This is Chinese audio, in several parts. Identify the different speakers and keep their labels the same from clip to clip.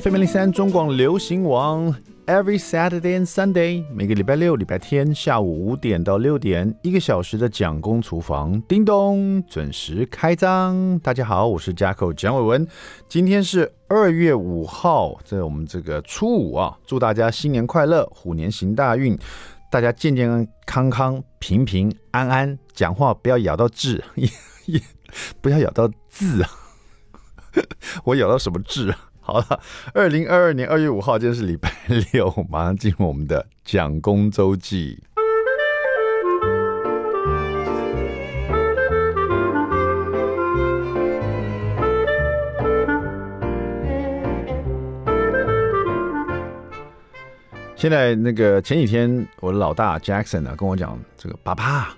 Speaker 1: FM 零三中广流行网，Every Saturday and Sunday，每个礼拜六、礼拜天下午五点到六点，一个小时的蒋公厨房，叮咚，准时开张。大家好，我是 JACO 蒋伟文，今天是二月五号，在我们这个初五啊，祝大家新年快乐，虎年行大运，大家健健康康、平平安安，讲话不要咬到字，也也不要咬到字啊，我咬到什么字啊？好了，二零二二年二月五号，今天是礼拜 六，马上进入我们的蒋公周记。现在那个前几天，我的老大 Jackson 呢、啊、跟我讲，这个爸爸，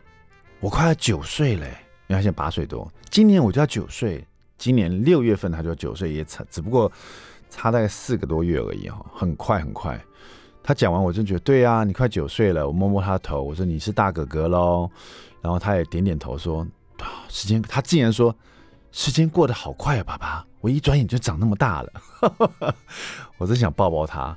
Speaker 1: 我快要九岁了，因为现在八岁多，今年我就要九岁。今年六月份他就九岁，也差只不过差大概四个多月而已哈，很快很快。他讲完，我就觉得对啊，你快九岁了。我摸摸他头，我说你是大哥哥喽。然后他也点点头说，时间他竟然说时间过得好快啊，爸爸，我一转眼就长那么大了。我真想抱抱他，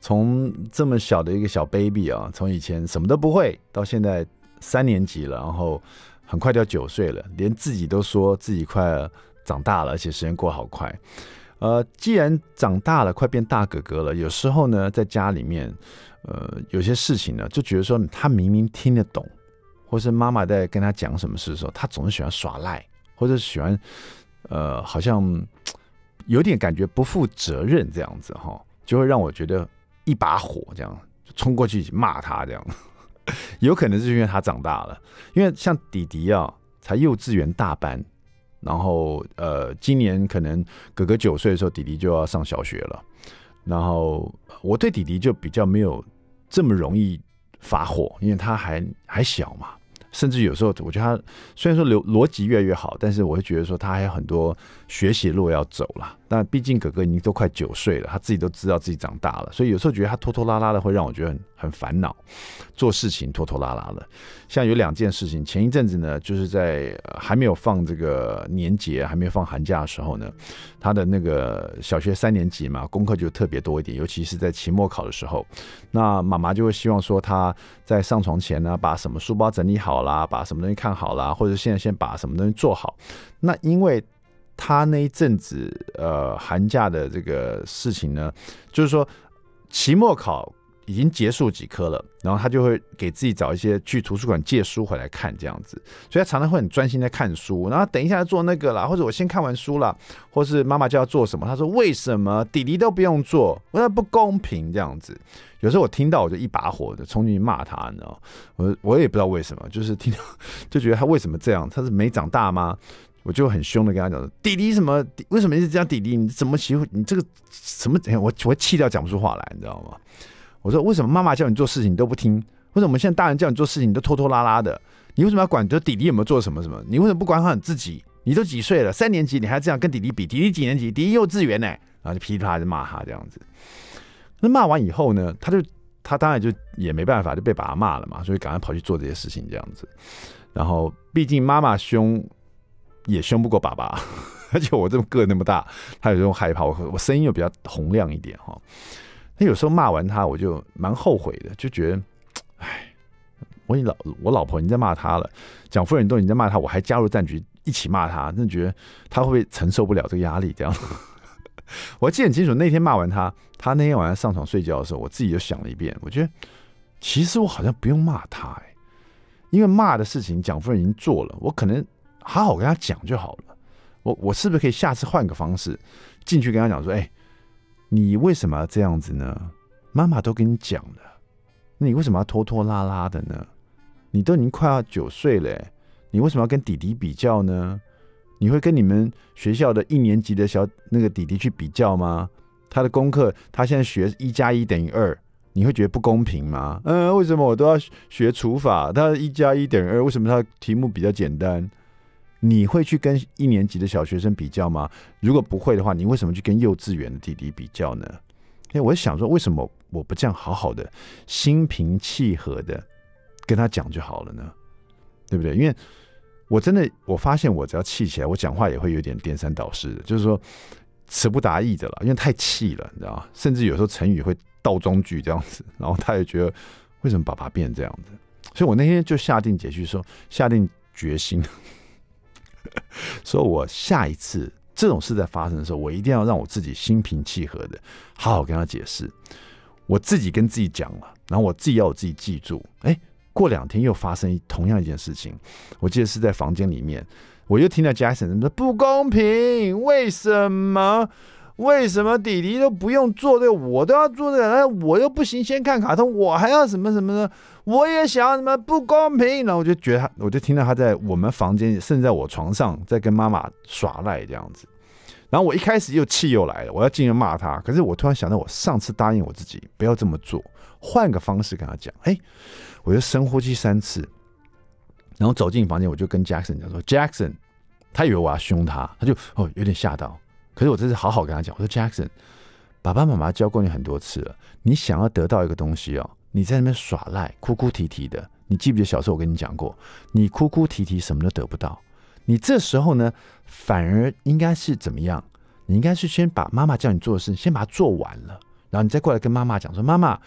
Speaker 1: 从这么小的一个小 baby 啊，从以前什么都不会，到现在三年级了，然后很快就要九岁了，连自己都说自己快。长大了，而且时间过好快。呃，既然长大了，快变大哥哥了，有时候呢，在家里面，呃，有些事情呢，就觉得说他明明听得懂，或是妈妈在跟他讲什么事的时候，他总是喜欢耍赖，或者喜欢，呃，好像有点感觉不负责任这样子哈，就会让我觉得一把火，这样就冲过去骂他这样。有可能是因为他长大了，因为像弟弟啊，才幼稚园大班。然后，呃，今年可能哥哥九岁的时候，弟弟就要上小学了。然后我对弟弟就比较没有这么容易发火，因为他还还小嘛。甚至有时候，我觉得他虽然说逻逻辑越来越好，但是我会觉得说他还有很多学习路要走了。但毕竟哥哥已经都快九岁了，他自己都知道自己长大了，所以有时候觉得他拖拖拉拉的，会让我觉得很很烦恼。做事情拖拖拉拉的，像有两件事情，前一阵子呢，就是在还没有放这个年节，还没有放寒假的时候呢，他的那个小学三年级嘛，功课就特别多一点，尤其是在期末考的时候，那妈妈就会希望说他在上床前呢，把什么书包整理好啦，把什么东西看好啦，或者现在先把什么东西做好。那因为他那一阵子，呃，寒假的这个事情呢，就是说期末考已经结束几科了，然后他就会给自己找一些去图书馆借书回来看，这样子，所以他常常会很专心在看书。然后等一下做那个啦，或者我先看完书了，或是妈妈就要做什么，他说为什么弟弟都不用做？我说不公平这样子。有时候我听到我就一把火的冲进去骂他，你知道我我也不知道为什么，就是听到 就觉得他为什么这样？他是没长大吗？我就很凶的跟他讲：“弟弟什么？为什么一直这样？弟弟你怎么欺负你这个什么？我我气到讲不出话来，你知道吗？我说为什么妈妈叫你做事情你都不听？为什么现在大人叫你做事情你都拖拖拉拉的？你为什么要管？就弟弟有没有做什么什么？你为什么不管好你自己？你都几岁了？三年级你还这样跟弟弟比？弟弟几年级？弟弟幼稚园呢？然后就噼里啪啦就骂他这样子。那骂完以后呢，他就他当然就也没办法，就被爸爸骂了嘛，所以赶快跑去做这些事情这样子。然后毕竟妈妈凶。”也凶不过爸爸，而且我这么个那么大，他有时候害怕我，我声音又比较洪亮一点哈。那有时候骂完他，我就蛮后悔的，就觉得，哎，我你老我老婆你在骂他了，蒋夫人都已经在骂他，我还加入战局一起骂他，真的觉得他会不会承受不了这个压力？这样，我记得很清楚，那天骂完他，他那天晚上上床睡觉的时候，我自己就想了一遍，我觉得其实我好像不用骂他哎，因为骂的事情蒋夫人已经做了，我可能。好好跟他讲就好了。我我是不是可以下次换个方式进去跟他讲说：“哎，你为什么要这样子呢？妈妈都跟你讲了，那你为什么要拖拖拉拉的呢？你都已经快要九岁了，你为什么要跟弟弟比较呢？你会跟你们学校的一年级的小那个弟弟去比较吗？他的功课他现在学一加一等于二，你会觉得不公平吗？嗯，为什么我都要学除法？他一加一等于二，为什么他题目比较简单？”你会去跟一年级的小学生比较吗？如果不会的话，你为什么去跟幼稚园的弟弟比较呢？哎，我想说，为什么我不这样好好的、心平气和的跟他讲就好了呢？对不对？因为我真的我发现，我只要气起来，我讲话也会有点颠三倒四的。就是说，词不达意的了，因为太气了，你知道吗？甚至有时候成语会倒装句这样子，然后他也觉得为什么爸爸变这样子？所以我那天就下定决心说，下定决心，所以我下一次这种事在发生的时候，我一定要让我自己心平气和的，好好跟他解释。我自己跟自己讲了，然后我自己要我自己记住。哎，过两天又发生同样一件事情，我记得是在房间里面。我又听到 Jason 说不公平，为什么？为什么弟弟都不用做这，我都要做这个？那我又不行，先看卡通，我还要什么什么的？我也想要什么不公平？然后我就觉得他，我就听到他在我们房间，甚至在我床上，在跟妈妈耍赖这样子。然后我一开始又气又来了，我要进去骂他。可是我突然想到，我上次答应我自己不要这么做，换个方式跟他讲。哎，我就深呼吸三次。然后走进房间，我就跟 Jackson 讲说：“Jackson，他以为我要凶他，他就哦有点吓到。可是我这是好好跟他讲，我说 Jackson，爸爸妈妈教过你很多次了，你想要得到一个东西哦，你在那边耍赖、哭哭啼啼的。你记不记得小时候我跟你讲过，你哭哭啼啼什么都得不到。你这时候呢，反而应该是怎么样？你应该是先把妈妈叫你做的事，先把它做完了，然后你再过来跟妈妈讲说：妈妈，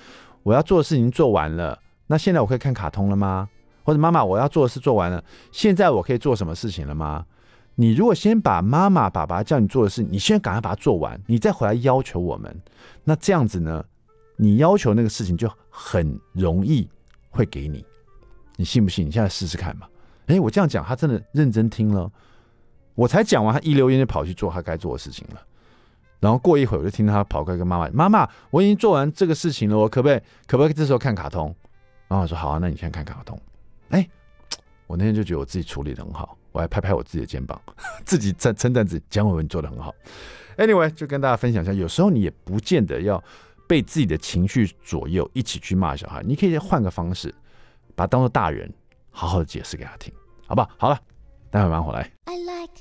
Speaker 1: 我要做的事情做完了，那现在我可以看卡通了吗？”或者妈妈，我要做的事做完了，现在我可以做什么事情了吗？你如果先把妈妈、爸爸叫你做的事，你先赶快把它做完，你再回来要求我们，那这样子呢，你要求那个事情就很容易会给你，你信不信？你现在试试看嘛。诶，我这样讲，他真的认真听了。我才讲完，他一溜烟就跑去做他该做的事情了。然后过一会，我就听到他跑过来跟妈妈：“妈妈，我已经做完这个事情了，我可不可以？可不可以这时候看卡通？”妈妈说：“好啊，那你先看卡通。”哎，我那天就觉得我自己处理的很好，我还拍拍我自己的肩膀，自己称称赞自己，蒋伟文做的很好。Anyway，就跟大家分享一下，有时候你也不见得要被自己的情绪左右，一起去骂小孩，你可以换个方式，把他当做大人，好好的解释给他听，好不好？好了，待会儿马上回来。I like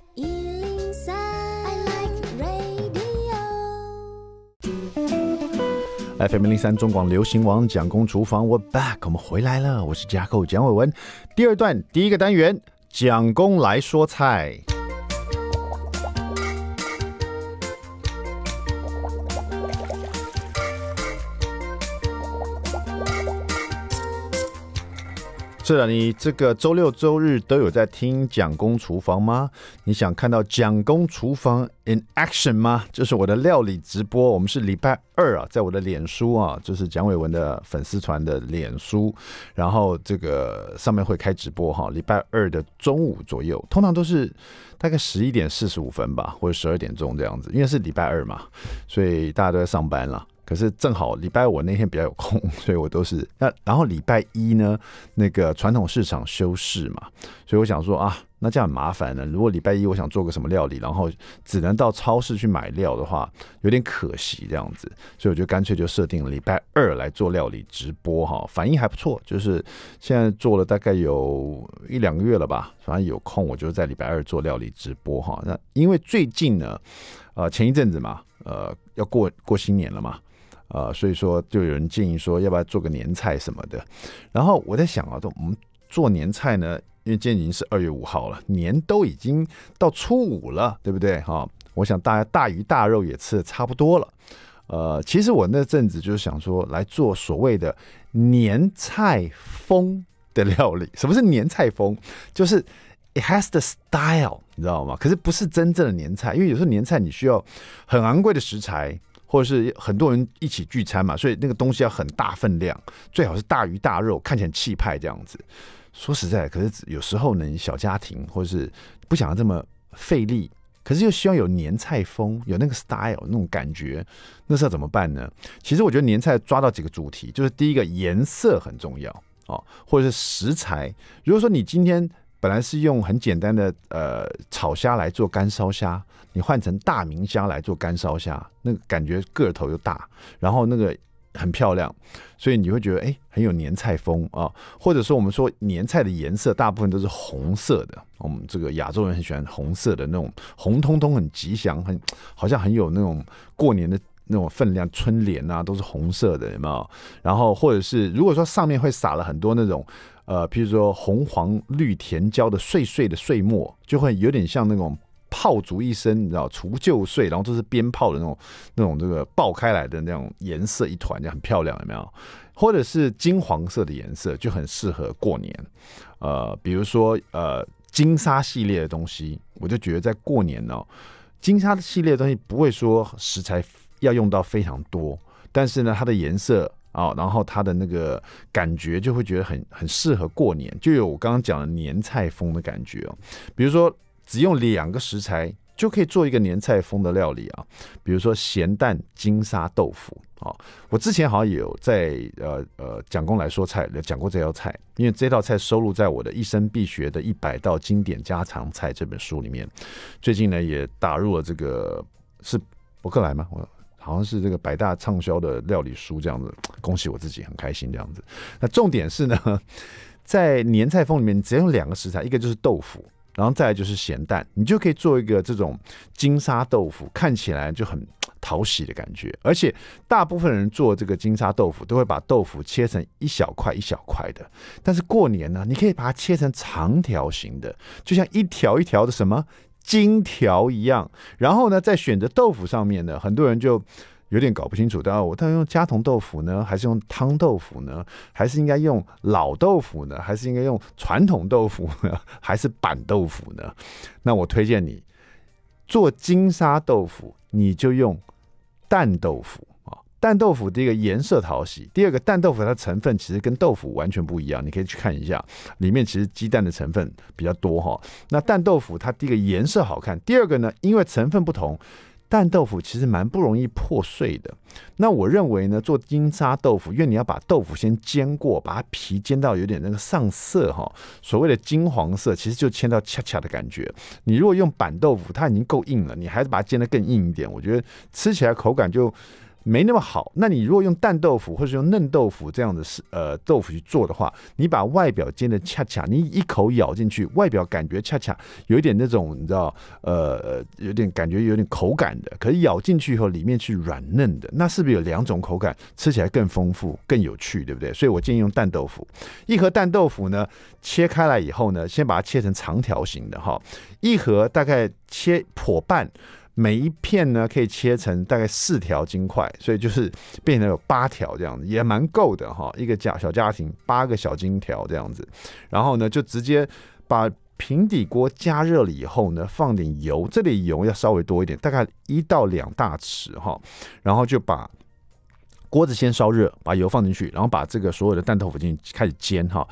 Speaker 1: FM 零三中广流行王蒋公厨房，We're back，我们回来了，我是加寇蒋伟文。第二段第一个单元，蒋公来说菜。是啊，你这个周六周日都有在听蒋公厨房吗？你想看到蒋公厨房 in action 吗？这是我的料理直播，我们是礼拜二啊，在我的脸书啊，就是蒋伟文的粉丝团的脸书，然后这个上面会开直播哈，礼拜二的中午左右，通常都是大概十一点四十五分吧，或者十二点钟这样子，因为是礼拜二嘛，所以大家都在上班了。可是正好礼拜五那天比较有空，所以我都是那然后礼拜一呢，那个传统市场休市嘛，所以我想说啊，那这样很麻烦呢。如果礼拜一我想做个什么料理，然后只能到超市去买料的话，有点可惜这样子，所以我就干脆就设定了礼拜二来做料理直播哈，反应还不错，就是现在做了大概有一两个月了吧，反正有空我就在礼拜二做料理直播哈。那因为最近呢，呃，前一阵子嘛，呃，要过过新年了嘛。呃，所以说就有人建议说，要不要做个年菜什么的。然后我在想啊，都我们做年菜呢，因为今天已经是二月五号了，年都已经到初五了，对不对？哈，我想大家大鱼大肉也吃的差不多了。呃，其实我那阵子就是想说，来做所谓的年菜风的料理。什么是年菜风？就是 it has the style，你知道吗？可是不是真正的年菜，因为有时候年菜你需要很昂贵的食材。或者是很多人一起聚餐嘛，所以那个东西要很大分量，最好是大鱼大肉，看起来气派这样子。说实在，可是有时候呢，小家庭或者是不想要这么费力，可是又希望有年菜风，有那个 style 那种感觉，那时候怎么办呢？其实我觉得年菜抓到几个主题，就是第一个颜色很重要哦，或者是食材。如果说你今天本来是用很简单的呃炒虾来做干烧虾。你换成大明虾来做干烧虾，那个感觉个头又大，然后那个很漂亮，所以你会觉得哎，很有年菜风啊。或者说我们说年菜的颜色大部分都是红色的，我们这个亚洲人很喜欢红色的那种红彤彤，很吉祥，很好像很有那种过年的那种分量。春联啊都是红色的，有没有？然后或者是如果说上面会撒了很多那种呃，譬如说红黄绿甜椒的碎碎的碎末，就会有点像那种。炮竹一声，你知道除旧岁，然后都是鞭炮的那种那种这个爆开来的那种颜色一团，就很漂亮，有没有？或者是金黄色的颜色，就很适合过年。呃，比如说呃金沙系列的东西，我就觉得在过年呢、哦，金沙系列的东西不会说食材要用到非常多，但是呢，它的颜色。啊、哦，然后它的那个感觉就会觉得很很适合过年，就有我刚刚讲的年菜风的感觉哦。比如说，只用两个食材就可以做一个年菜风的料理啊。比如说咸蛋金沙豆腐啊、哦，我之前好像也有在呃呃蒋公来说菜讲过这道菜，因为这道菜收录在我的一生必学的一百道经典家常菜这本书里面。最近呢，也打入了这个是博客来吗？我。好像是这个百大畅销的料理书这样子，恭喜我自己很开心这样子。那重点是呢，在年菜风里面，只要用两个食材，一个就是豆腐，然后再来就是咸蛋，你就可以做一个这种金沙豆腐，看起来就很 讨喜的感觉。而且大部分人做这个金沙豆腐，都会把豆腐切成一小块一小块的。但是过年呢，你可以把它切成长条形的，就像一条一条的什么？金条一样，然后呢，在选择豆腐上面呢，很多人就有点搞不清楚，到底我到底用加铜豆腐呢，还是用汤豆腐呢，还是应该用老豆腐呢，还是应该用传统豆腐呢，还是板豆腐呢？那我推荐你做金沙豆腐，你就用淡豆腐。蛋豆腐第一个颜色讨喜，第二个蛋豆腐它成分其实跟豆腐完全不一样，你可以去看一下，里面其实鸡蛋的成分比较多哈。那蛋豆腐它第一个颜色好看，第二个呢，因为成分不同，蛋豆腐其实蛮不容易破碎的。那我认为呢，做金沙豆腐，因为你要把豆腐先煎过，把它皮煎到有点那个上色哈，所谓的金黄色，其实就煎到恰恰的感觉。你如果用板豆腐，它已经够硬了，你还是把它煎得更硬一点，我觉得吃起来口感就。没那么好。那你如果用蛋豆腐或者用嫩豆腐这样的是呃豆腐去做的话，你把外表煎的恰恰，你一口咬进去，外表感觉恰恰有一点那种你知道呃有点感觉有点口感的，可是咬进去以后里面是软嫩的，那是不是有两种口感，吃起来更丰富更有趣，对不对？所以我建议用蛋豆腐。一盒蛋豆腐呢，切开来以后呢，先把它切成长条形的哈，一盒大概切破半。每一片呢，可以切成大概四条金块，所以就是变成有八条这样子，也蛮够的哈。一个家小家庭八个小金条这样子，然后呢，就直接把平底锅加热了以后呢，放点油，这里油要稍微多一点，大概一到两大匙哈。然后就把锅子先烧热，把油放进去，然后把这个所有的蛋豆腐进去开始煎哈。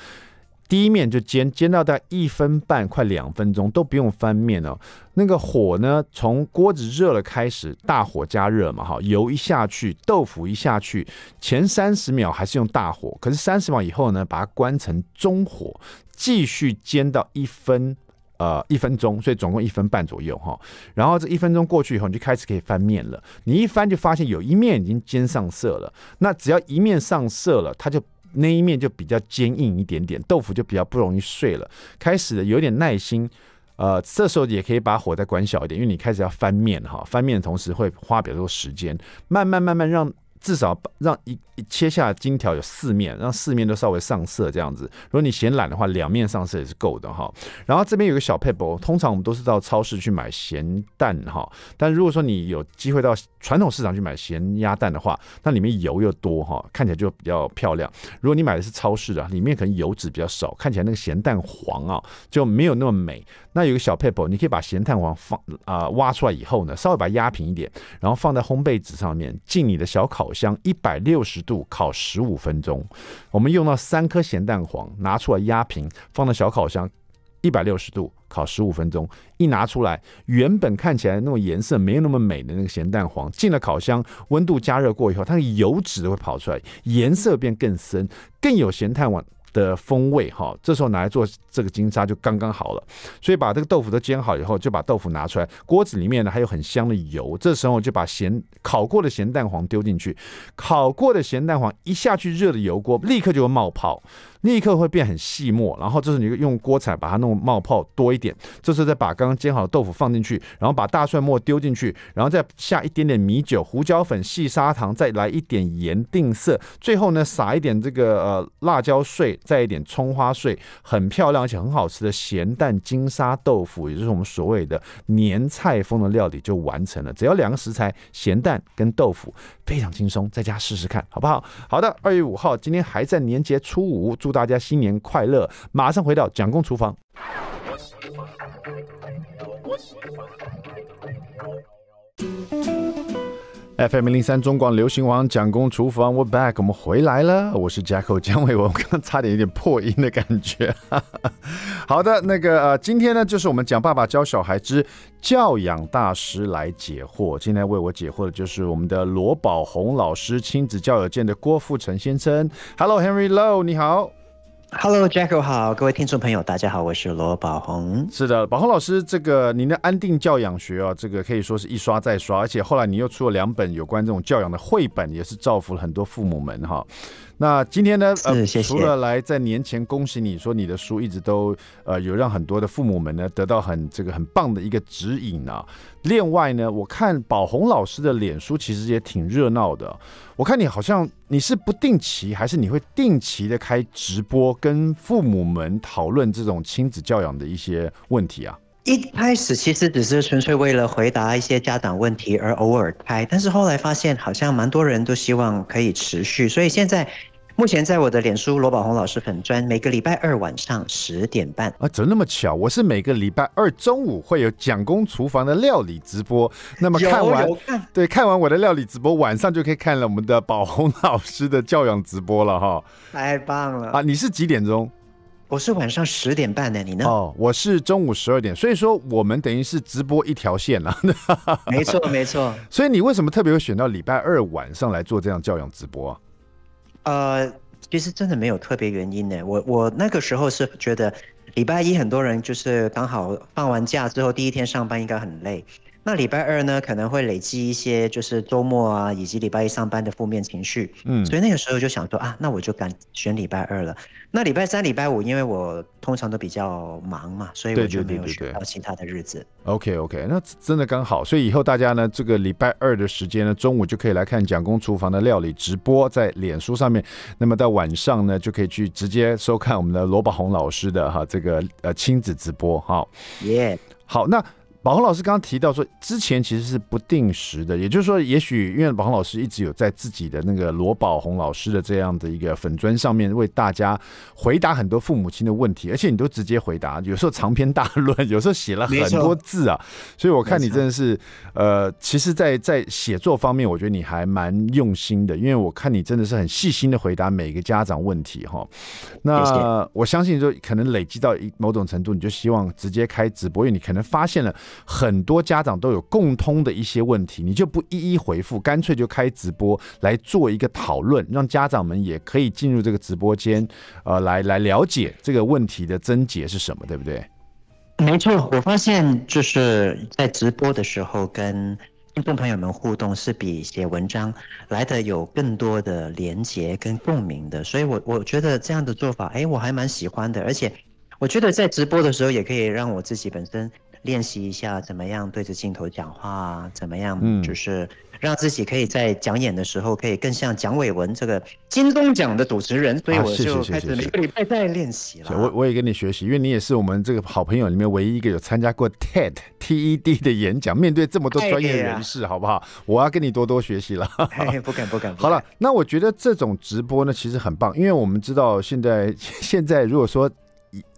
Speaker 1: 第一面就煎，煎到大概一分半，快两分钟都不用翻面哦。那个火呢，从锅子热了开始，大火加热嘛，哈，油一下去，豆腐一下去，前三十秒还是用大火，可是三十秒以后呢，把它关成中火，继续煎到一分，呃，一分钟，所以总共一分半左右哈。然后这一分钟过去以后，你就开始可以翻面了。你一翻就发现有一面已经煎上色了，那只要一面上色了，它就。那一面就比较坚硬一点点，豆腐就比较不容易碎了。开始有点耐心，呃，这时候也可以把火再关小一点，因为你开始要翻面哈，翻面的同时会花比较多时间，慢慢慢慢让。至少让一切下金条有四面，让四面都稍微上色这样子。如果你嫌懒的话，两面上色也是够的哈。然后这边有个小撇步，通常我们都是到超市去买咸蛋哈。但如果说你有机会到传统市场去买咸鸭蛋的话，那里面油又多哈，看起来就比较漂亮。如果你买的是超市的，里面可能油脂比较少，看起来那个咸蛋黄啊就没有那么美。那有个小撇步，你可以把咸蛋黄放啊、挖出来以后呢，稍微把它压平一点，然后放在烘焙纸上面，进你的小烤箱一百六十度烤十五分钟。我们用到三颗咸蛋黄，拿出来压平，放到小烤箱一百六十度烤十五分钟。一拿出来，原本看起来那种颜色没有那么美的那个咸蛋黄，进了烤箱，温度加热过以后，它的油脂都会跑出来，颜色变更深，更有咸蛋黄的风味哈，这时候拿来做这个金沙就刚刚好了。所以把这个豆腐都煎好以后，就把豆腐拿出来，锅子里面呢还有很香的油。这时候就把咸烤过的咸蛋黄丢进去，烤过的咸蛋黄一下去热的油锅，立刻就会冒泡。立刻会变很细末，然后这是你用锅铲把它弄冒泡多一点，这时候再把刚刚煎好的豆腐放进去，然后把大蒜末丢进去，然后再下一点点米酒、胡椒粉、细砂糖，再来一点盐定色，最后呢撒一点这个呃辣椒碎，再一点葱花碎，很漂亮而且很好吃的咸蛋金沙豆腐，也就是我们所谓的年菜风的料理就完成了。只要两个食材，咸蛋跟豆腐，非常轻松，在家试试看好不好？好的，二月五号，今天还在年节初五，祝大家新年快乐！马上回到蒋公厨房。FM 零三中广流行王蒋公厨房，We're back，我们回来了。我是 Jacko 蒋伟文，我刚刚差点有点破音的感觉。好的，那个呃，今天呢，就是我们讲爸爸教小孩之教养大师来解惑。今天为我解惑的就是我们的罗宝红老师，亲子教友界的郭富城先生。Hello，Henry Low，你好。
Speaker 2: Hello，Jacko 好，各位听众朋友，大家好，我是罗宝红。
Speaker 1: 是的，宝红老师，这个您的安定教养学啊，这个可以说是一刷再刷，而且后来你又出了两本有关这种教养的绘本，也是造福了很多父母们哈。那今天呢，呃，谢谢除了来在年前恭喜你说你的书一直都呃有让很多的父母们呢得到很这个很棒的一个指引啊。另外呢，我看宝红老师的脸书其实也挺热闹的。我看你好像你是不定期还是你会定期的开直播跟父母们讨论这种亲子教养的一些问题啊？
Speaker 2: 一开始其实只是纯粹为了回答一些家长问题而偶尔开，但是后来发现好像蛮多人都希望可以持续，所以现在。目前在我的脸书罗宝红老师粉专，每个礼拜二晚上十点半
Speaker 1: 啊，怎么那么巧？我是每个礼拜二中午会有蒋公厨房的料理直播，那么看完看对看完我的料理直播，晚上就可以看了我们的宝红老师的教养直播了哈。
Speaker 2: 太棒了
Speaker 1: 啊！你是几点钟？
Speaker 2: 我是晚上十点半的，你呢？
Speaker 1: 哦，我是中午十二点，所以说我们等于是直播一条线了。
Speaker 2: 没错，没错。
Speaker 1: 所以你为什么特别会选到礼拜二晚上来做这样教养直播啊？
Speaker 2: 呃，其实真的没有特别原因呢。我我那个时候是觉得礼拜一很多人就是刚好放完假之后第一天上班应该很累，那礼拜二呢可能会累积一些就是周末啊以及礼拜一上班的负面情绪，嗯，所以那个时候就想说啊，那我就敢选礼拜二了。那礼拜三、礼拜五，因为我通常都比较忙嘛，所以我就没有选到其他的日子。
Speaker 1: OK OK，那真的刚好，所以以后大家呢，这个礼拜二的时间呢，中午就可以来看蒋公厨房的料理直播，在脸书上面。那么到晚上呢，就可以去直接收看我们的罗宝红老师的哈这个呃亲子直播哈。
Speaker 2: 耶，Yeah.
Speaker 1: 好，那。宝红老师刚刚提到说，之前其实是不定时的，也就是说，也许因为宝红老师一直有在自己的那个罗宝红老师的这样的一个粉砖上面为大家回答很多父母亲的问题，而且你都直接回答，有时候长篇大论，有时候写了很多字啊，所以我看你真的是，呃，其实，在在写作方面，我觉得你还蛮用心的，因为我看你真的是很细心的回答每个家长问题哈。那我相信说，可能累积到一某种程度，你就希望直接开直播，因为你可能发现了。很多家长都有共通的一些问题，你就不一一回复，干脆就开直播来做一个讨论，让家长们也可以进入这个直播间，呃，来来了解这个问题的症结是什么，对不对？
Speaker 2: 没错，我发现就是在直播的时候跟听众朋友们互动，是比写文章来的有更多的连结跟共鸣的，所以我我觉得这样的做法，哎，我还蛮喜欢的，而且我觉得在直播的时候也可以让我自己本身。练习一下怎么样对着镜头讲话啊？怎么样，就是让自己可以在讲演的时候可以更像蒋伟文这个金钟奖的主持人。所以我就开始每个礼拜在练习了。
Speaker 1: 我我也跟你学习，因为你也是我们这个好朋友里面唯一一个有参加过 TED TED 的演讲，面对这么多专业人士，好不好？我要跟你多多学习了。
Speaker 2: 不敢不敢。
Speaker 1: 好了，那我觉得这种直播呢，其实很棒，因为我们知道现在 现在如果说。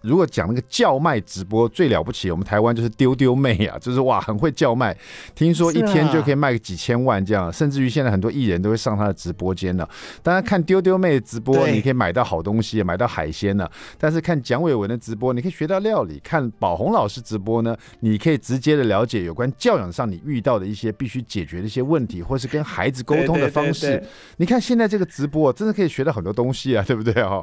Speaker 1: 如果讲那个叫卖直播最了不起，我们台湾就是丢丢妹啊，就是哇，很会叫卖，听说一天就可以卖个几千万这样，啊、甚至于现在很多艺人都会上他的直播间了。当然看丢丢妹的直播，你可以买到好东西，买到海鲜呢。但是看蒋伟文的直播，你可以学到料理；看宝红老师直播呢，你可以直接的了解有关教养上你遇到的一些必须解决的一些问题，或是跟孩子沟通的方式。你看现在这个直播真的可以学到很多东西啊，对不对啊？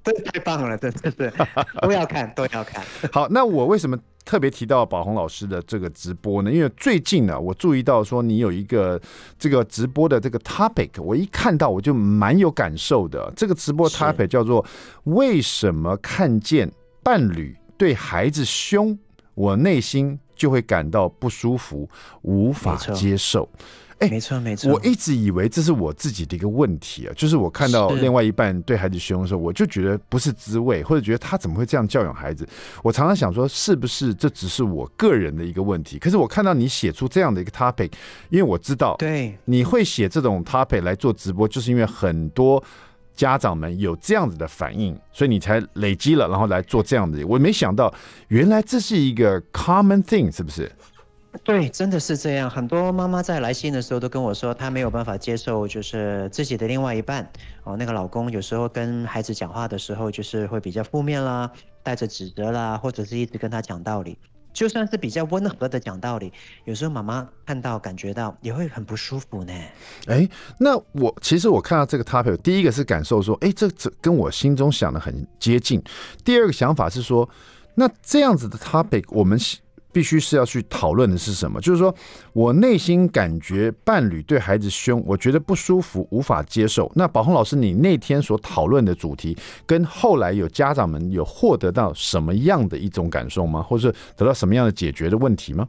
Speaker 2: 对，太棒了，对对对，都要看，都要看。
Speaker 1: 好，那我为什么特别提到宝红老师的这个直播呢？因为最近呢，我注意到说你有一个这个直播的这个 topic，我一看到我就蛮有感受的。这个直播 topic 叫做“为什么看见伴侣对孩子凶，我内心就会感到不舒服，无法接受”。哎，
Speaker 2: 没错没错，
Speaker 1: 我一直以为这是我自己的一个问题啊，就是我看到另外一半对孩子凶的时候，我就觉得不是滋味，或者觉得他怎么会这样教养孩子？我常常想说，是不是这只是我个人的一个问题？可是我看到你写出这样的一个 topic，因为我知道，对，你会写这种 topic 来做直播，就是因为很多家长们有这样子的反应，所以你才累积了，然后来做这样的。我没想到，原来这是一个 common thing，是不是？
Speaker 2: 对，真的是这样。很多妈妈在来信的时候都跟我说，她没有办法接受，就是自己的另外一半哦，那个老公有时候跟孩子讲话的时候，就是会比较负面啦，带着指责啦，或者是一直跟他讲道理。就算是比较温和的讲道理，有时候妈妈看到、感觉到也会很不舒服呢。
Speaker 1: 哎，那我其实我看到这个 topic，第一个是感受说，哎，这这跟我心中想的很接近。第二个想法是说，那这样子的 topic，我们。必须是要去讨论的是什么？就是说我内心感觉伴侣对孩子凶，我觉得不舒服，无法接受。那宝红老师，你那天所讨论的主题，跟后来有家长们有获得到什么样的一种感受吗？或者得到什么样的解决的问题吗？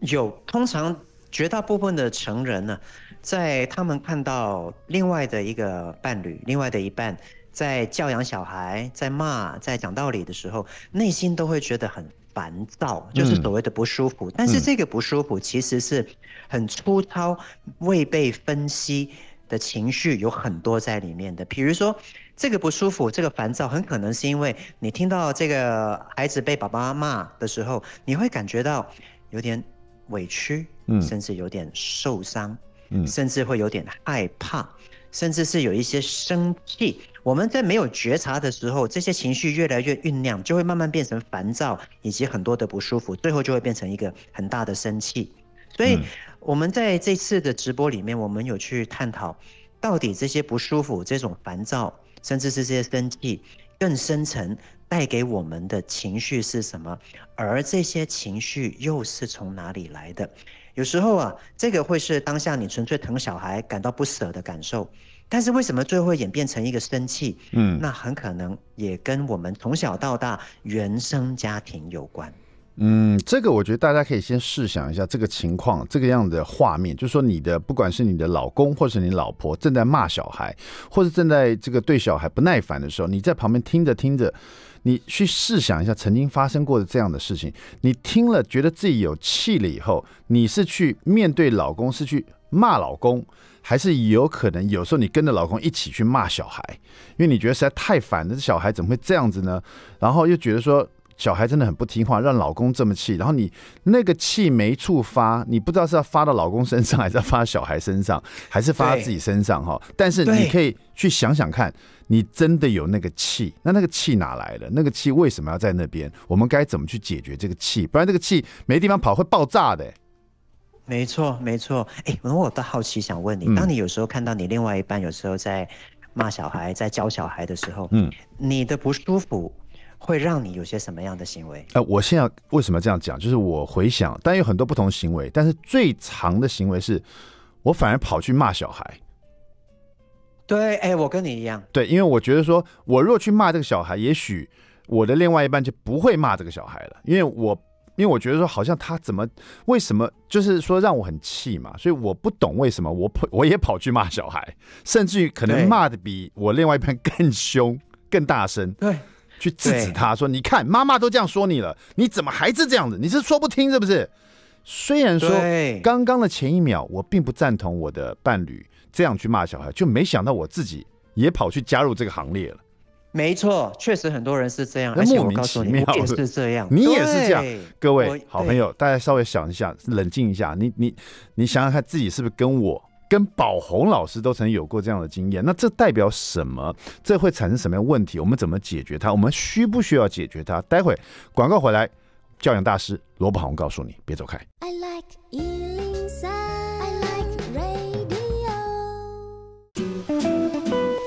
Speaker 2: 有，通常绝大部分的成人呢，在他们看到另外的一个伴侣，另外的一半在教养小孩、在骂、在讲道理的时候，内心都会觉得很。烦躁就是所谓的不舒服，嗯，但是这个不舒服其实是很粗糙、未被分析的情绪有很多在里面的。比如说，这个不舒服、这个烦躁，很可能是因为你听到这个孩子被爸爸骂的时候，你会感觉到有点委屈，嗯，甚至有点受伤，嗯，甚至会有点害怕，甚至是有一些生气。我们在没有觉察的时候，这些情绪越来越酝酿，就会慢慢变成烦躁，以及很多的不舒服，最后就会变成一个很大的生气。所以，我们在这次的直播里面，我们有去探讨，到底这些不舒服、这种烦躁，甚至是这些生气，更深层带给我们的情绪是什么？而这些情绪又是从哪里来的？有时候啊，这个会是当下你纯粹疼小孩、感到不舍的感受。但是为什么最后会演变成一个生气？嗯，那很可能也跟我们从小到大原生家庭有关。
Speaker 1: 嗯，这个我觉得大家可以先试想一下这个情况，这个样的画面，就是说你的不管是你的老公或是你老婆正在骂小孩，或是正在这个对小孩不耐烦的时候，你在旁边听着听着，你去试想一下曾经发生过的这样的事情，你听了觉得自己有气了以后，你是去面对老公，是去骂老公？还是有可能，有时候你跟着老公一起去骂小孩，因为你觉得实在太烦了，这小孩怎么会这样子呢？然后又觉得说小孩真的很不听话，让老公这么气，然后你那个气没处发，你不知道是要发到老公身上，还是要发到小孩身上，还是发到自己身上哈？但是你可以去想想看，你真的有那个气，那那个气哪来的？那个气为什么要在那边？我们该怎么去解决这个气？不然这个气没地方跑，会爆炸的。
Speaker 2: 没错，没错。哎，我我倒好奇想问你，当你有时候看到你另外一半有时候在骂小孩、在教小孩的时候，嗯，你的不舒服会让你有些什么样的行为？
Speaker 1: 呃，我现在为什么这样讲？就是我回想，但有很多不同行为，但是最长的行为是我反而跑去骂小孩。
Speaker 2: 对，哎，我跟你一样。
Speaker 1: 对，因为我觉得说，我若去骂这个小孩，也许我的另外一半就不会骂这个小孩了，因为我。因为我觉得说，好像他怎么为什么就是说让我很气嘛，所以我不懂为什么我跑 我也跑去骂小孩，甚至于可能骂的比我另外一半更凶、更大声，对，去制止他说：“你看，妈妈都这样说你了，你怎么还是这样子？你是说不听是不是？”虽然说刚刚的前一秒我并不赞同我的伴侣这样去骂小孩，就没想到我自己也跑去加入这个行列了。
Speaker 2: 没错，确实很多人是这样，而且我告诉你，你也是这样，
Speaker 1: 你也是这样。各位好朋友，大家稍微想一下，冷静一下，你你你想想看，自己是不是跟我、跟宝红老师都曾有过这样的经验？那这代表什么？这会产生什么样问题？我们怎么解决它？我们需不需要解决它？待会广告回来，教养大师罗宝红告诉你，别走开。I like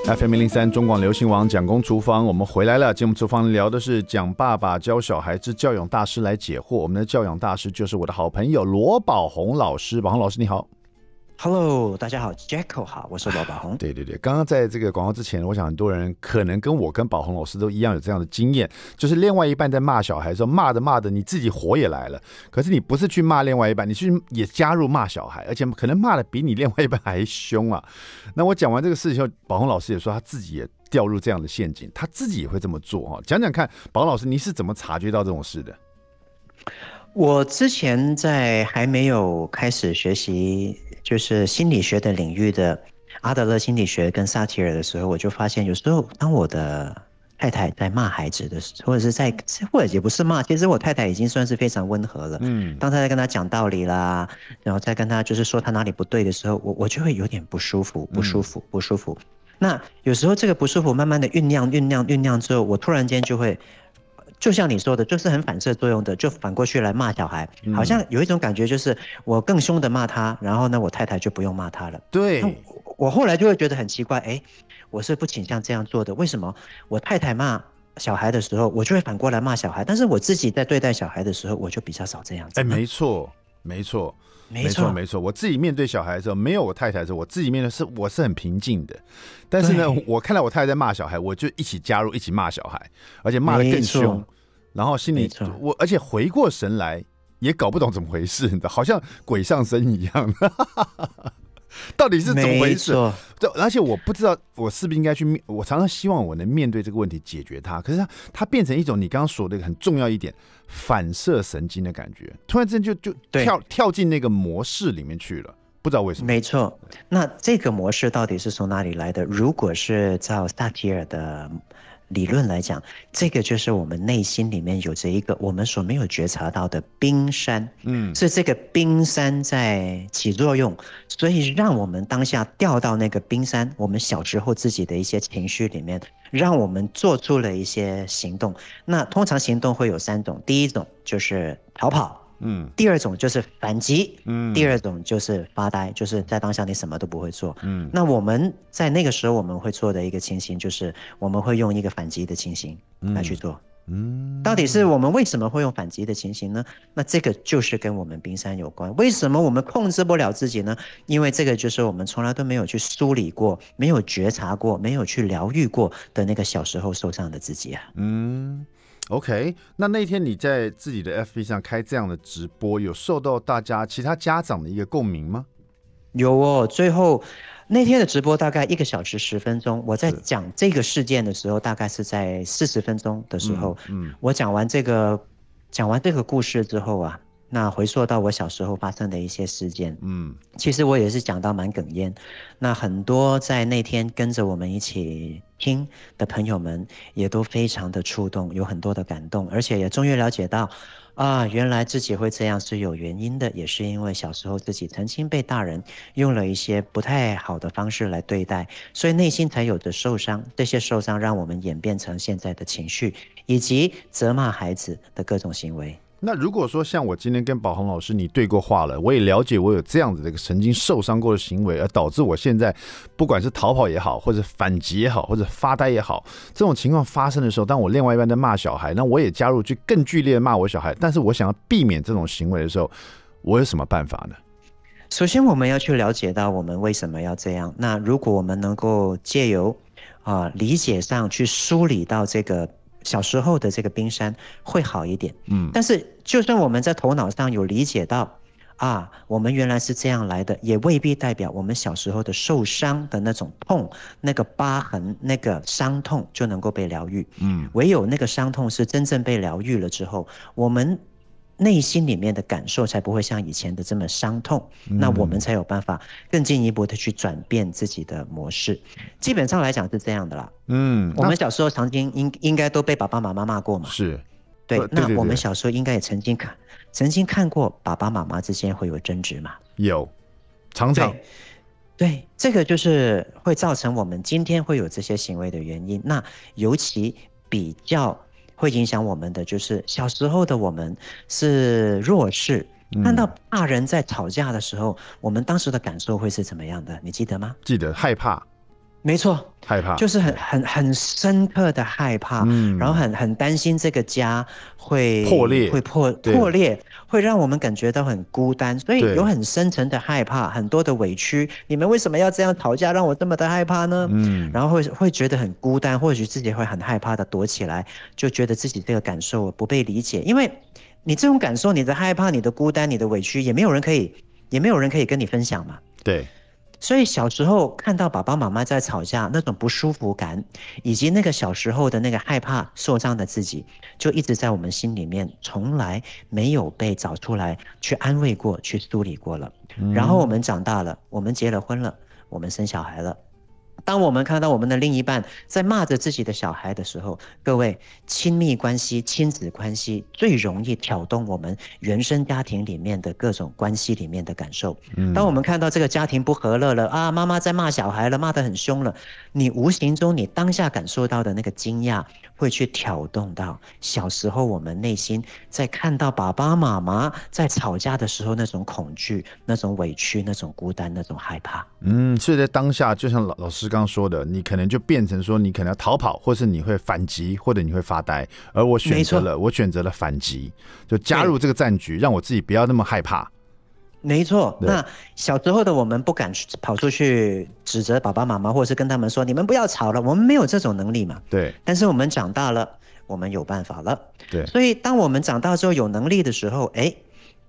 Speaker 1: FM 零零三中广流行网蒋公厨房，我们回来了。节目厨房聊的是蒋爸爸教小孩之教养大师来解惑。我们的教养大师就是我的好朋友罗宝红老师。宝红老师你好。
Speaker 2: Hello，大家好，Jacko 好，我是罗宝红。
Speaker 1: 对对对，刚刚在这个广告之前，我想很多人可能跟我跟宝红老师都一样有这样的经验，就是另外一半在骂小孩的时候，骂着骂着，你自己火也来了，可是你不是去骂另外一半，你去也加入骂小孩，而且可能骂的比你另外一半还凶啊。那我讲完这个事情后，宝红老师也说他自己也掉入这样的陷阱，他自己也会这么做哈。讲讲看，宝红老师你是怎么察觉到这种事的？
Speaker 2: 我之前在还没有开始学习。就是心理学的领域的阿德勒心理学跟萨提尔的时候，我就发现有时候当我的太太在骂孩子的时候，或者是在或者也不是骂，其实我太太已经算是非常温和了。嗯，当她在跟他讲道理啦，然后再跟他就是说他哪里不对的时候，我我就会有点不舒服，不舒服，不舒服。那有时候这个不舒服慢慢的酝酿、酝酿、酝酿之后，我突然间就会。就像你说的，就是很反射作用的，就反过去来骂小孩，好像有一种感觉，就是我更凶的骂他，然后呢，我太太就不用骂他了。
Speaker 1: 对，
Speaker 2: 我后来就会觉得很奇怪，哎，我是不倾向这样做的，为什么我太太骂小孩的时候，我就会反过来骂小孩，但是我自己在对待小孩的时候，我就比较少这样子。
Speaker 1: 哎，没错，没错。没错，没错。我自己面对小孩的时候，没有我太太的时候，我自己面对是我是很平静的。但是呢，我看到我太太在骂小孩，我就一起加入，一起骂小孩，而且骂的更凶。然后心里我，而且回过神来也搞不懂怎么回事，好像鬼上身一样。到底是怎么回事？对，而且我不知道我是不是应该去面。我常常希望我能面对这个问题，解决它。可是它它变成一种你刚刚说的很重要一点，反射神经的感觉，突然之间就就跳跳进那个模式里面去了，不知道为什么。
Speaker 2: 没错，那这个模式到底是从哪里来的？如果是照萨提尔的。理论来讲，这个就是我们内心里面有着一个我们所没有觉察到的冰山，嗯，是这个冰山在起作用，所以让我们当下掉到那个冰山，我们小时候自己的一些情绪里面，让我们做出了一些行动。那通常行动会有三种，第一种就是逃跑。嗯，第二种就是反击，嗯，第二种就是发呆，就是在当下你什么都不会做，嗯，那我们在那个时候我们会做的一个情形就是我们会用一个反击的情形来去做，嗯，到底是我们为什么会用反击的情形呢？那这个就是跟我们冰山有关，为什么我们控制不了自己呢？因为这个就是我们从来都没有去梳理过，没有觉察过，没有去疗愈过的那个小时候受伤的自己啊，嗯。
Speaker 1: OK，那那天你在自己的 FB 上开这样的直播，有受到大家其他家长的一个共鸣吗？
Speaker 2: 有哦，最后那天的直播大概一个小时十分钟，我在讲这个事件的时候，大概是在四十分钟的时候，嗯，嗯，我讲完这个讲完这个故事之后啊。那回溯到我小时候发生的一些事件，嗯，其实我也是讲到蛮哽咽。那很多在那天跟着我们一起听的朋友们，也都非常的触动，有很多的感动，而且也终于了解到，啊，原来自己会这样是有原因的，也是因为小时候自己曾经被大人用了一些不太好的方式来对待，所以内心才有着受伤。这些受伤让我们演变成现在的情绪，以及责骂孩子的各种行为。
Speaker 1: 那如果说像我今天跟宝红老师你对过话了，我也了解我有这样子的一个曾经受伤过的行为，而导致我现在不管是逃跑也好，或者反击也好，或者发呆也好，这种情况发生的时候，当我另外一半在骂小孩，那我也加入去更剧烈的骂我小孩，但是我想要避免这种行为的时候，我有什么办法呢？
Speaker 2: 首先，我们要去了解到我们为什么要这样。那如果我们能够借由啊、理解上去梳理到这个。小时候的这个冰山会好一点，嗯，但是就算我们在头脑上有理解到，啊，我们原来是这样来的，也未必代表我们小时候的受伤的那种痛、那个疤痕、那个伤痛就能够被疗愈，嗯，唯有那个伤痛是真正被疗愈了之后，我们。内心里面的感受才不会像以前的这么伤痛，嗯，那我们才有办法更进一步的去转变自己的模式。基本上来讲是这样的啦。嗯，我们小时候曾经应应该都被爸爸妈妈骂过嘛。
Speaker 1: 是，
Speaker 2: 对。那我们小时候应该也曾经看，曾经看过爸爸妈妈之间会有争执嘛？
Speaker 1: 有，常常。
Speaker 2: 对，对，这个就是会造成我们今天会有这些行为的原因。那尤其比较。会影响我们的就是小时候的我们是弱势，看到大人在吵架的时候，我们当时的感受会是怎么样的？你记得吗？
Speaker 1: 记得，害怕，
Speaker 2: 没错，
Speaker 1: 害怕。
Speaker 2: 就是很很很深刻的害怕，嗯，然后很很担心这个家会
Speaker 1: 破裂，
Speaker 2: 会破破裂，会让我们感觉到很孤单，所以有很深层的害怕，很多的委屈。你们为什么要这样吵架，让我这么的害怕呢？嗯，然后会会觉得很孤单，或许自己会很害怕的躲起来，就觉得自己这个感受不被理解，因为你这种感受，你的害怕、你的孤单、你的委屈，也没有人可以，也没有人可以跟你分享嘛。
Speaker 1: 对。
Speaker 2: 所以小时候看到爸爸妈妈在吵架，那种不舒服感，以及那个小时候的那个害怕受伤的自己，就一直在我们心里面，从来没有被找出来去安慰过，去梳理过了。然后我们长大了，我们结了婚了，我们生小孩了。当我们看到我们的另一半在骂着自己的小孩的时候，各位，亲密关系、亲子关系最容易挑动我们原生家庭里面的各种关系里面的感受。当我们看到这个家庭不和乐了啊，妈妈在骂小孩了，骂得很凶了，你无形中你当下感受到的那个惊讶，会去挑动到小时候我们内心在看到爸爸妈妈在吵架的时候那种恐惧、那种委屈、那种孤单、那种害怕。
Speaker 1: 嗯，所以在当下，就像老老师刚。刚说的，你可能就变成说，你可能要逃跑，或是你会反击，或者你会发呆。而我选择了，我选择了反击，就加入这个战局，让我自己不要那么害怕。
Speaker 2: 没错。那小时候的我们不敢跑出去指责爸爸妈妈，或者是跟他们说：“你们不要吵了。”我们没有这种能力嘛。
Speaker 1: 对。
Speaker 2: 但是我们长大了，我们有办法了。
Speaker 1: 对。
Speaker 2: 所以当我们长大之后有能力的时候，哎，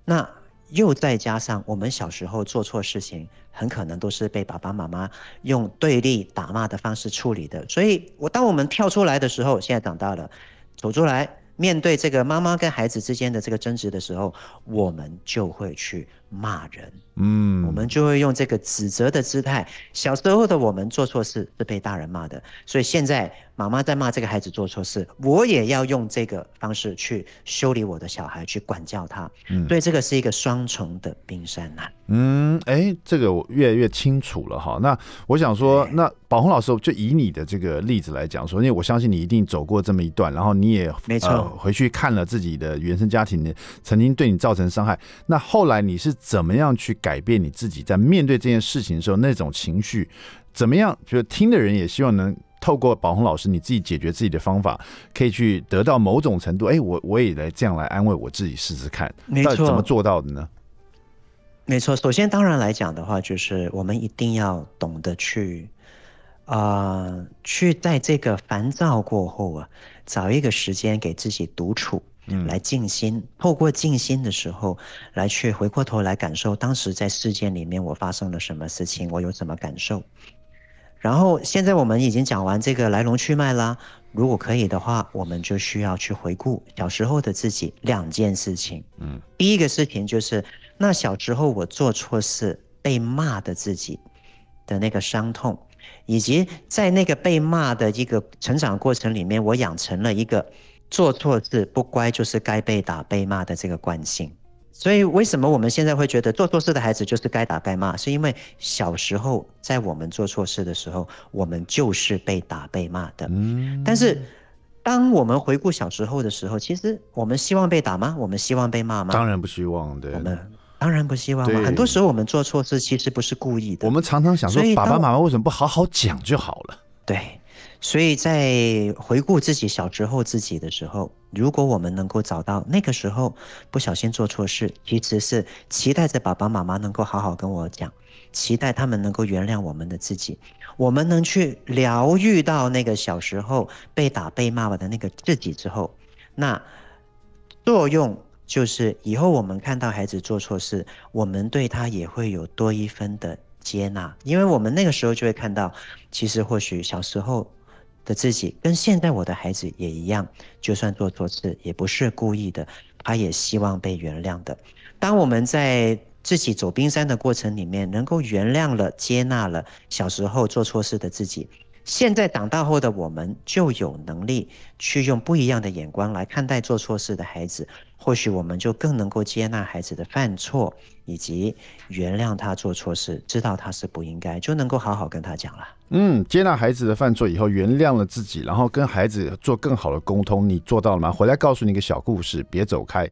Speaker 2: 那。又再加上我们小时候做错事情，很可能都是被爸爸妈妈用对立打骂的方式处理的。所以，我当我们跳出来的时候，现在长大了，走出来面对这个妈妈跟孩子之间的这个争执的时候，我们就会去骂人。嗯，我们就会用这个指责的姿态。小时候的我们做错事是被大人骂的，所以现在妈妈在骂这个孩子做错事，我也要用这个方式去修理我的小孩，去管教他。嗯，所以这个是一个双重的冰山呐。
Speaker 1: 嗯，哎，这个我越来越清楚了哈。那我想说，那宝红老师就以你的这个例子来讲说，因为我相信你一定走过这么一段，然后你也
Speaker 2: 没错、
Speaker 1: 呃、回去看了自己的原生家庭曾经对你造成伤害，那后来你是怎么样去改变你自己在面对这件事情的时候那种情绪，怎么样？就是听的人也希望能透过宝红老师你自己解决自己的方法，可以去得到某种程度。哎，我我也来这样来安慰我自己试试看，
Speaker 2: 没错。
Speaker 1: 到底怎么做到的呢？
Speaker 2: 没错，首先当然来讲的话，就是我们一定要懂得去啊、呃，去在这个烦躁过后啊，找一个时间给自己独处。嗯，来静心，透过静心的时候，来去回过头来感受当时在事件里面我发生了什么事情，我有什么感受。然后现在我们已经讲完这个来龙去脉啦，如果可以的话，我们就需要去回顾小时候的自己两件事情。嗯，第一个事情就是那小时候我做错事被骂的自己的那个伤痛，以及在那个被骂的一个成长过程里面，我养成了一个。做错事不乖就是该被打被骂的这个惯性，所以为什么我们现在会觉得做错事的孩子就是该打该骂？是因为小时候在我们做错事的时候，我们就是被打被骂的。嗯，但是当我们回顾小时候的时候，其实我们希望被打吗？我们希望被骂吗？
Speaker 1: 当然不希望，对。
Speaker 2: 我们当然不希望嘛。很多时候我们做错事其实不是故意的。
Speaker 1: 我们常常想说，爸爸妈妈为什么不好好讲就好了？
Speaker 2: 对。所以在回顾自己小时候自己的时候，如果我们能够找到那个时候不小心做错事，其实是期待着爸爸妈妈能够好好跟我讲，期待他们能够原谅我们的自己，我们能去疗愈到那个小时候被打被骂的那个自己之后，那作用就是以后我们看到孩子做错事，我们对他也会有多一分的接纳，因为我们那个时候就会看到，其实或许小时候。的自己跟现在我的孩子也一样，就算做错事也不是故意的，他也希望被原谅的。当我们在自己走冰山的过程里面，能够原谅了、接纳了小时候做错事的自己，现在长大后的我们就有能力去用不一样的眼光来看待做错事的孩子。或许我们就更能够接纳孩子的犯错，以及原谅他做错事，知道他是不应该，就能够好好跟他讲了。
Speaker 1: 嗯，接纳孩子的犯错以后，原谅了自己，然后跟孩子做更好的沟通，你做到了吗？回来告诉你一个小故事，别走开。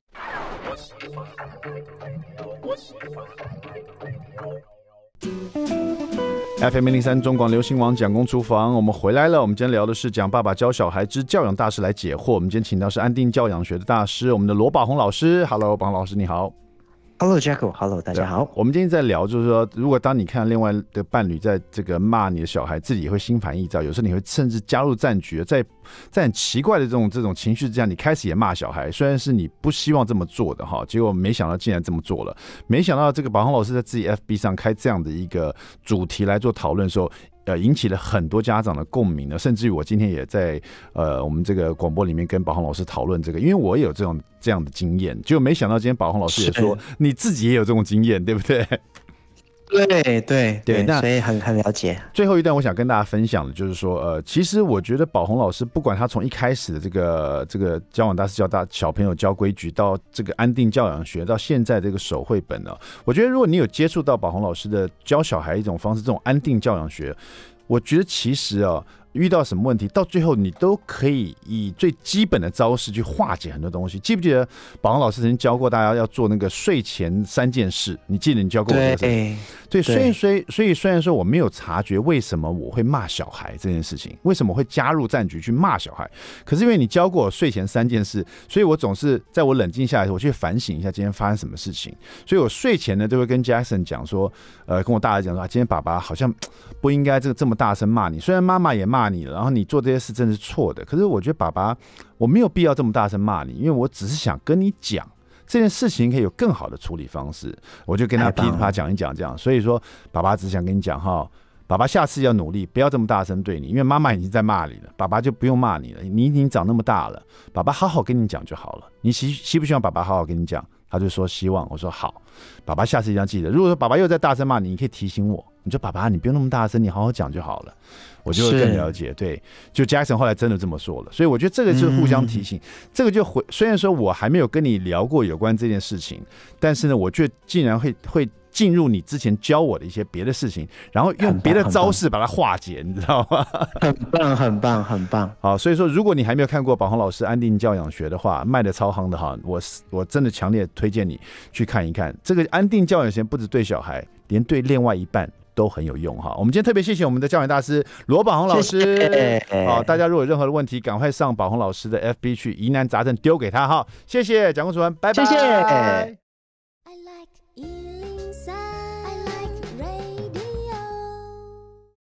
Speaker 1: FM 零三中广流行网蒋公厨房，我们回来了。我们今天聊的是讲爸爸教小孩之教养大师来解惑。我们今天请到是安定教养学的大师，我们的罗宝红老师。Hello，宝红老师，你好。
Speaker 2: Hello，Jacko，Hello，大家好。
Speaker 1: 我们今天在聊，就是说，如果当你看到另外的伴侣在这个骂你的小孩，自己也会心烦意躁，有时候你会甚至加入战局，在在很奇怪的这种这种情绪之下，你开始也骂小孩，虽然是你不希望这么做的哈，结果没想到竟然这么做了，没想到这个宝红老师在自己 FB 上开这样的一个主题来做讨论的时候。呃，引起了很多家长的共鸣呢，甚至于我今天也在呃我们这个广播里面跟宝红老师讨论这个，因为我也有这种这样的经验，就没想到今天宝红老师也说你自己也有这种经验，对不对？
Speaker 2: 对对对，那所以很很了解。
Speaker 1: 最后一段我想跟大家分享的就是说，呃，其实我觉得宝红老师不管他从一开始的这个这个交往大师教大小朋友教规矩，到这个安定教养学，到现在这个手绘本呢，我觉得如果你有接触到宝红老师的教小孩一种方式，这种安定教养学，我觉得其实啊。遇到什么问题，到最后你都可以以最基本的招式去化解很多东西。记不记得宝鸿老师曾经教过大家要做那个睡前三件事？你记得你教过我这个？事，对，所以所以所以虽然说我没有察觉为什么我会骂小孩这件事情，为什么会加入战局去骂小孩，可是因为你教过我睡前三件事，所以我总是在我冷静下来，我去反省一下今天发生什么事情。所以我睡前呢都会跟 Jackson 讲说，呃，跟我大儿讲说啊，今天爸爸好像不应该这个这么大声骂你，虽然妈妈也骂。你了，然后你做这些事真是错的。可是我觉得爸爸，我没有必要这么大声骂你，因为我只是想跟你讲这件事情可以有更好的处理方式。我就跟他噼里啪讲一讲，这样。所以说，爸爸只想跟你讲哈，爸爸下次要努力，不要这么大声对你，因为妈妈已经在骂你了，爸爸就不用骂你了。你已经长那么大了，爸爸好好跟你讲就好了。你希希不希望爸爸好好跟你讲？他就说希望。我说好，爸爸下次一定要记得。如果说爸爸又在大声骂你，你可以提醒我。你说爸爸，你不用那么大声，你好好讲就好了。我就会更了解，对，就 Jackson 后来真的这么说了，所以我觉得这个是互相提醒，嗯、这个就回。虽然说我还没有跟你聊过有关这件事情，但是呢，我却竟然会会进入你之前教我的一些别的事情，然后用别的招式把它化解，你知道吗？
Speaker 2: 很棒，很棒，很棒。
Speaker 1: 好，所以说如果你还没有看过宝红老师安定教养学的话，卖的超夯的哈，我我真的强烈推荐你去看一看。这个安定教养学不止对小孩，连对另外一半。都很有用哈，我们今天特别谢谢我们的教养大师罗宝红老师。好，大家如果有任何的问题，赶快上宝红老师的 FB 去疑难杂症丢给他哈。谢谢，蒋公主任，拜拜。谢谢。